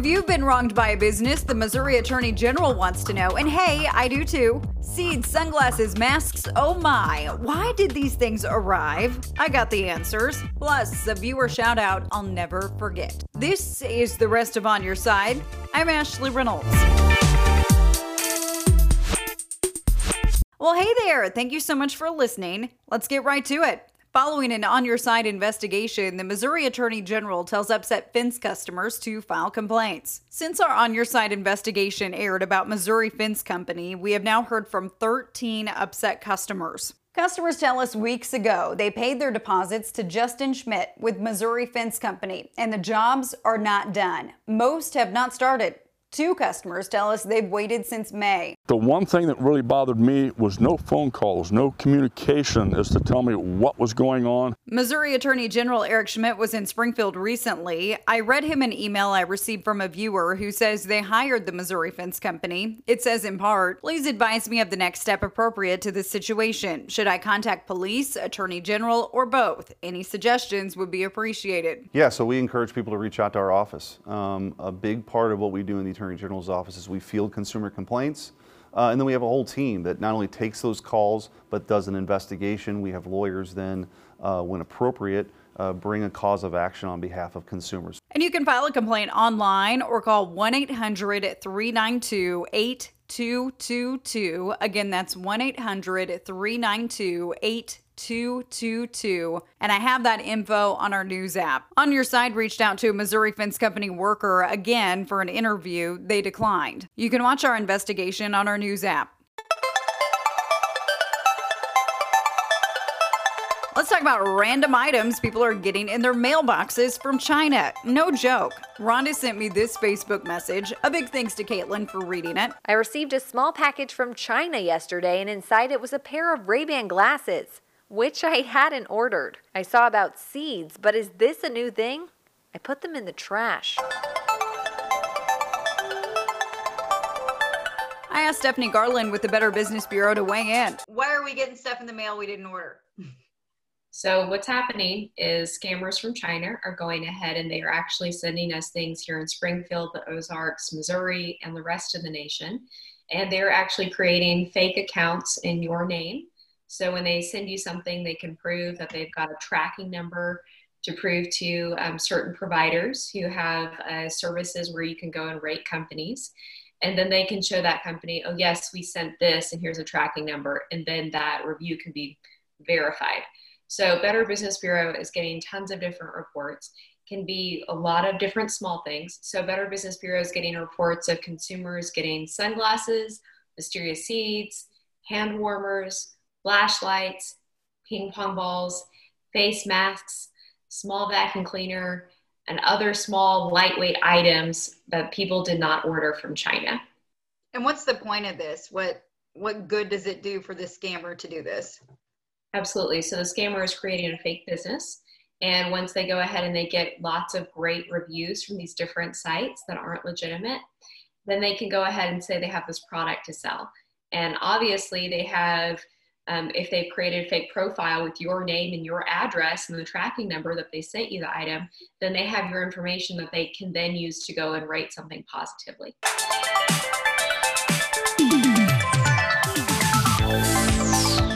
If you've been wronged by a business, the Missouri Attorney General wants to know, and hey, I do too. Seeds, sunglasses, masks, oh my, why did these things arrive? I got the answers. Plus, a viewer shout out I'll never forget. This is the rest of On Your Side. I'm Ashley Reynolds. Well, hey there. Thank you so much for listening. Let's get right to it. Following an on your side investigation, the Missouri Attorney General tells upset fence customers to file complaints. Since our on your side investigation aired about Missouri Fence Company, we have now heard from 13 upset customers. Customers tell us weeks ago they paid their deposits to Justin Schmidt with Missouri Fence Company, and the jobs are not done. Most have not started. Two customers tell us they've waited since May. The one thing that really bothered me was no phone calls, no communication as to tell me what was going on. Missouri Attorney General Eric Schmitt was in Springfield recently. I read him an email I received from a viewer who says they hired the Missouri Fence Company. It says in part, please advise me of the next step appropriate to this situation. Should I contact police, attorney general, or both? Any suggestions would be appreciated. Yeah, so we encourage people to reach out to our office. Um, a big part of what we do in the Attorney General's office is we field consumer complaints. Uh, and then we have a whole team that not only takes those calls but does an investigation. We have lawyers then, uh, when appropriate, uh, bring a cause of action on behalf of consumers. And you can file a complaint online or call 1 800 392 8222. Again, that's 1 800 392 8222. And I have that info on our news app. On Your Side reached out to a Missouri Fence Company worker again for an interview. They declined. You can watch our investigation on our news app. Let's talk about random items people are getting in their mailboxes from China. No joke. Rhonda sent me this Facebook message. A big thanks to Caitlin for reading it. I received a small package from China yesterday, and inside it was a pair of Ray-Ban glasses, which I hadn't ordered. I saw about seeds, but is this a new thing? I put them in the trash. I asked Stephanie Garland with the Better Business Bureau to weigh in. Why are we getting stuff in the mail we didn't order? So what's happening is scammers from China are going ahead and they are actually sending us things here in Springfield, the Ozarks, Missouri, and the rest of the nation. And they're actually creating fake accounts in your name. So when they send you something, they can prove that they've got a tracking number to prove to um, certain providers who have uh, services where you can go and rate companies. And then they can show that company, oh, yes, we sent this, and here's a tracking number. And then that review can be verified. So Better Business Bureau is getting tons of different reports. Can be a lot of different small things. So Better Business Bureau is getting reports of consumers getting sunglasses, mysterious seeds, hand warmers, flashlights, ping pong balls, face masks, small vacuum cleaner, and other small lightweight items that people did not order from China. And what's the point of this? What what good does it do for the scammer to do this? Absolutely. So the scammer is creating a fake business. And once they go ahead and they get lots of great reviews from these different sites that aren't legitimate, then they can go ahead and say they have this product to sell. And obviously, they have, um, if they've created a fake profile with your name and your address and the tracking number that they sent you the item, then they have your information that they can then use to go and rate something positively.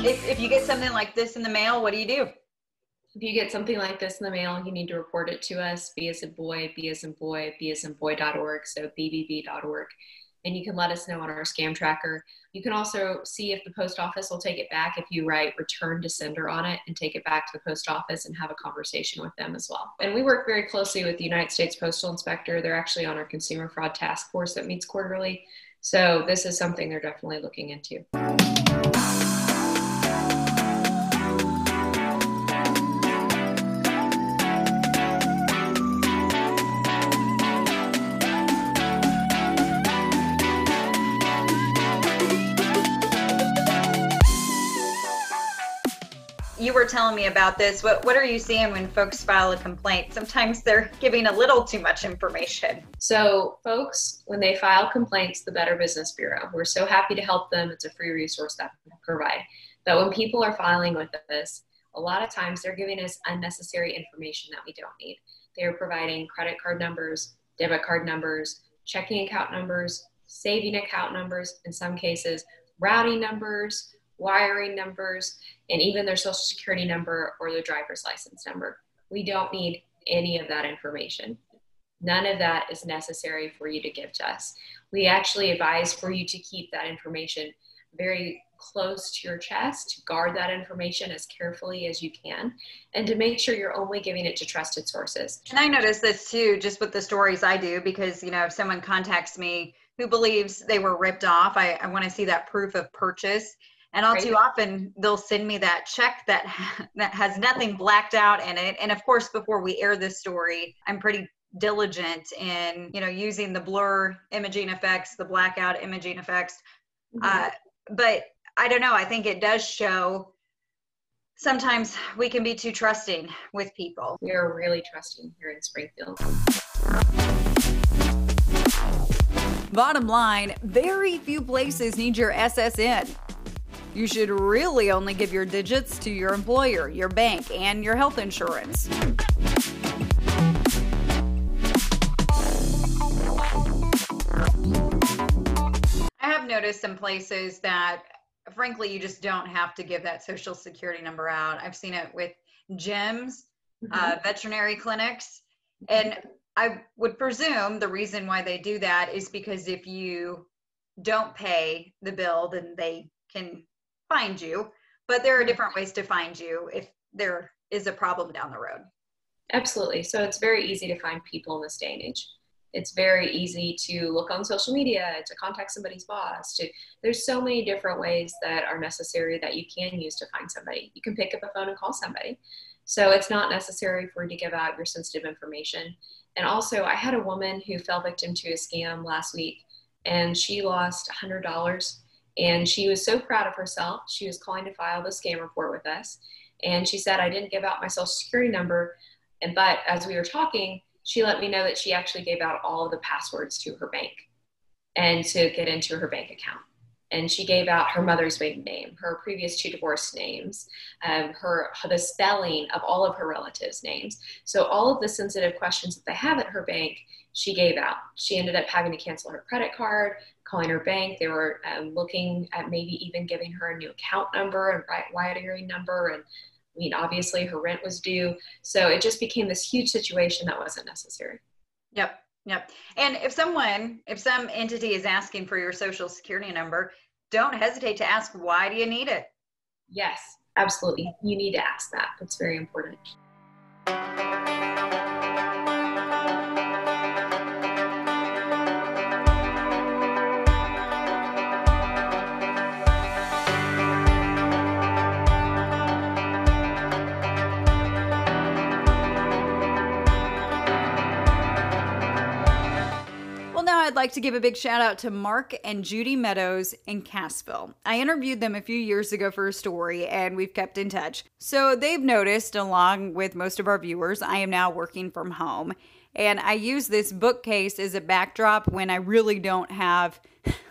If, if you get something like this in the mail, what do you do? If you get something like this in the mail, you need to report it to us, B as in boy, B as in boy, B as in boy.org, so bbb.org. And you can let us know on our scam tracker. You can also see if the post office will take it back if you write return to sender on it and take it back to the post office and have a conversation with them as well. And we work very closely with the United States Postal Inspector. They're actually on our consumer fraud task force that meets quarterly. So this is something they're definitely looking into. You were telling me about this. What what are you seeing when folks file a complaint? Sometimes they're giving a little too much information. So, folks, when they file complaints, the Better Business Bureau, we're so happy to help them. It's a free resource that we provide. But when people are filing with us, a lot of times they're giving us unnecessary information that we don't need. They're providing credit card numbers, debit card numbers, checking account numbers, saving account numbers, in some cases, routing numbers, wiring numbers, and even their social security number or their driver's license number. We don't need any of that information. None of that is necessary for you to give to us. We actually advise for you to keep that information very close to your chest, guard that information as carefully as you can, and to make sure you're only giving it to trusted sources. And I notice this too, just with the stories I do, because, you know, if someone contacts me who believes they were ripped off, I, I want to see that proof of purchase. And all right. too often they'll send me that check that that has nothing blacked out in it. And of course, before we air this story, I'm pretty diligent in you know using the blur imaging effects, the blackout imaging effects. Mm-hmm. Uh, but I don't know. I think it does show sometimes we can be too trusting with people. We are really trusting here in Springfield. Bottom line, very few places need your SSN. You should really only give your digits to your employer, your bank, and your health insurance. I have noticed some places that frankly, you just don't have to give that social security number out. I've seen it with gyms, mm-hmm. uh, veterinary clinics, and I would presume the reason why they do that is because if you don't pay the bill, then they can find you. But there are different ways to find you if there is a problem down the road. Absolutely. So it's very easy to find people in this day and age it's very easy to look on social media to contact somebody's boss to there's so many different ways that are necessary that you can use to find somebody you can pick up a phone and call somebody so it's not necessary for you to give out your sensitive information and also i had a woman who fell victim to a scam last week and she lost $100 and she was so proud of herself she was calling to file the scam report with us and she said i didn't give out my social security number and but as we were talking she let me know that she actually gave out all of the passwords to her bank and to get into her bank account. And she gave out her mother's maiden name, her previous two divorce names, um, her the spelling of all of her relatives' names. So all of the sensitive questions that they have at her bank, she gave out. She ended up having to cancel her credit card, calling her bank. They were um, looking at maybe even giving her a new account number and right wiring number and I mean, obviously her rent was due. So it just became this huge situation that wasn't necessary. Yep. Yep. And if someone, if some entity is asking for your social security number, don't hesitate to ask, why do you need it? Yes, absolutely. You need to ask that. That's very important. I'd like to give a big shout out to Mark and Judy Meadows in Cassville. I interviewed them a few years ago for a story and we've kept in touch. So they've noticed, along with most of our viewers, I am now working from home. And I use this bookcase as a backdrop when I really don't have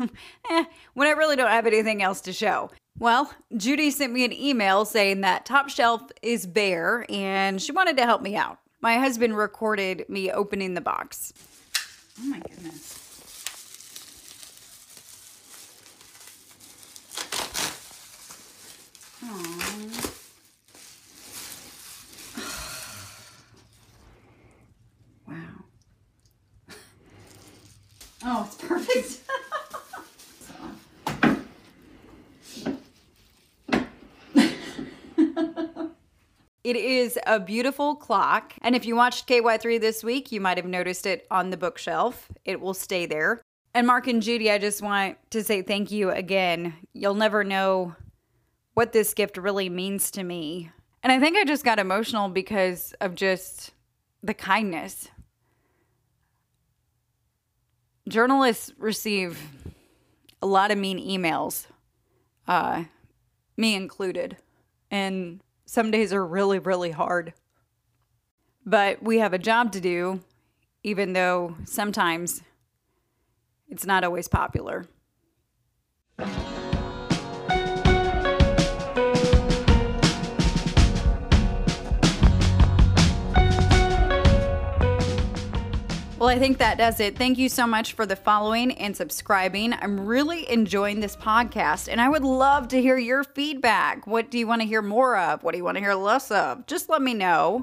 eh, when I really don't have anything else to show. Well, Judy sent me an email saying that top shelf is bare and she wanted to help me out. My husband recorded me opening the box. Oh my goodness. wow. Oh, it's perfect. It is a beautiful clock. And if you watched KY3 this week, you might have noticed it on the bookshelf. It will stay there. And Mark and Judy, I just want to say thank you again. You'll never know what this gift really means to me. And I think I just got emotional because of just the kindness. Journalists receive a lot of mean emails, uh, me included. And some days are really, really hard. But we have a job to do, even though sometimes it's not always popular. I think that does it. Thank you so much for the following and subscribing. I'm really enjoying this podcast, and I would love to hear your feedback. What do you want to hear more of? What do you want to hear less of? Just let me know.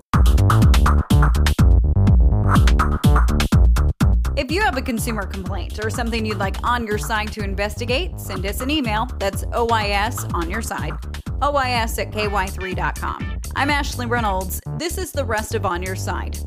If you have a consumer complaint or something you'd like on your side to investigate, send us an email. That's OIS on your side, OIS at KY3.com. I'm Ashley Reynolds. This is the rest of On Your Side.